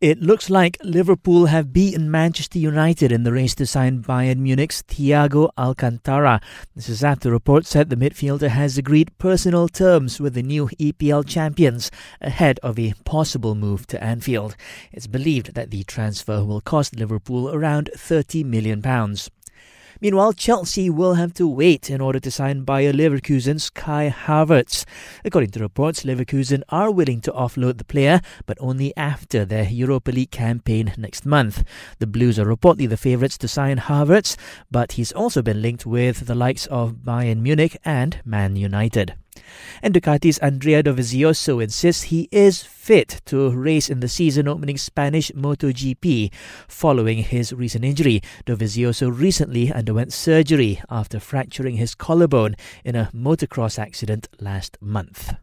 It looks like Liverpool have beaten Manchester United in the race to sign Bayern Munich's Thiago Alcantara. This is after reports said the midfielder has agreed personal terms with the new EPL champions ahead of a possible move to Anfield. It's believed that the transfer will cost Liverpool around £30 million. Meanwhile, Chelsea will have to wait in order to sign Bayer Leverkusen's Kai Havertz. According to reports, Leverkusen are willing to offload the player, but only after their Europa League campaign next month. The Blues are reportedly the favourites to sign Havertz, but he's also been linked with the likes of Bayern Munich and Man United. And Ducati's Andrea Dovizioso insists he is fit to race in the season opening Spanish MotoGP following his recent injury. Dovizioso recently underwent surgery after fracturing his collarbone in a motocross accident last month.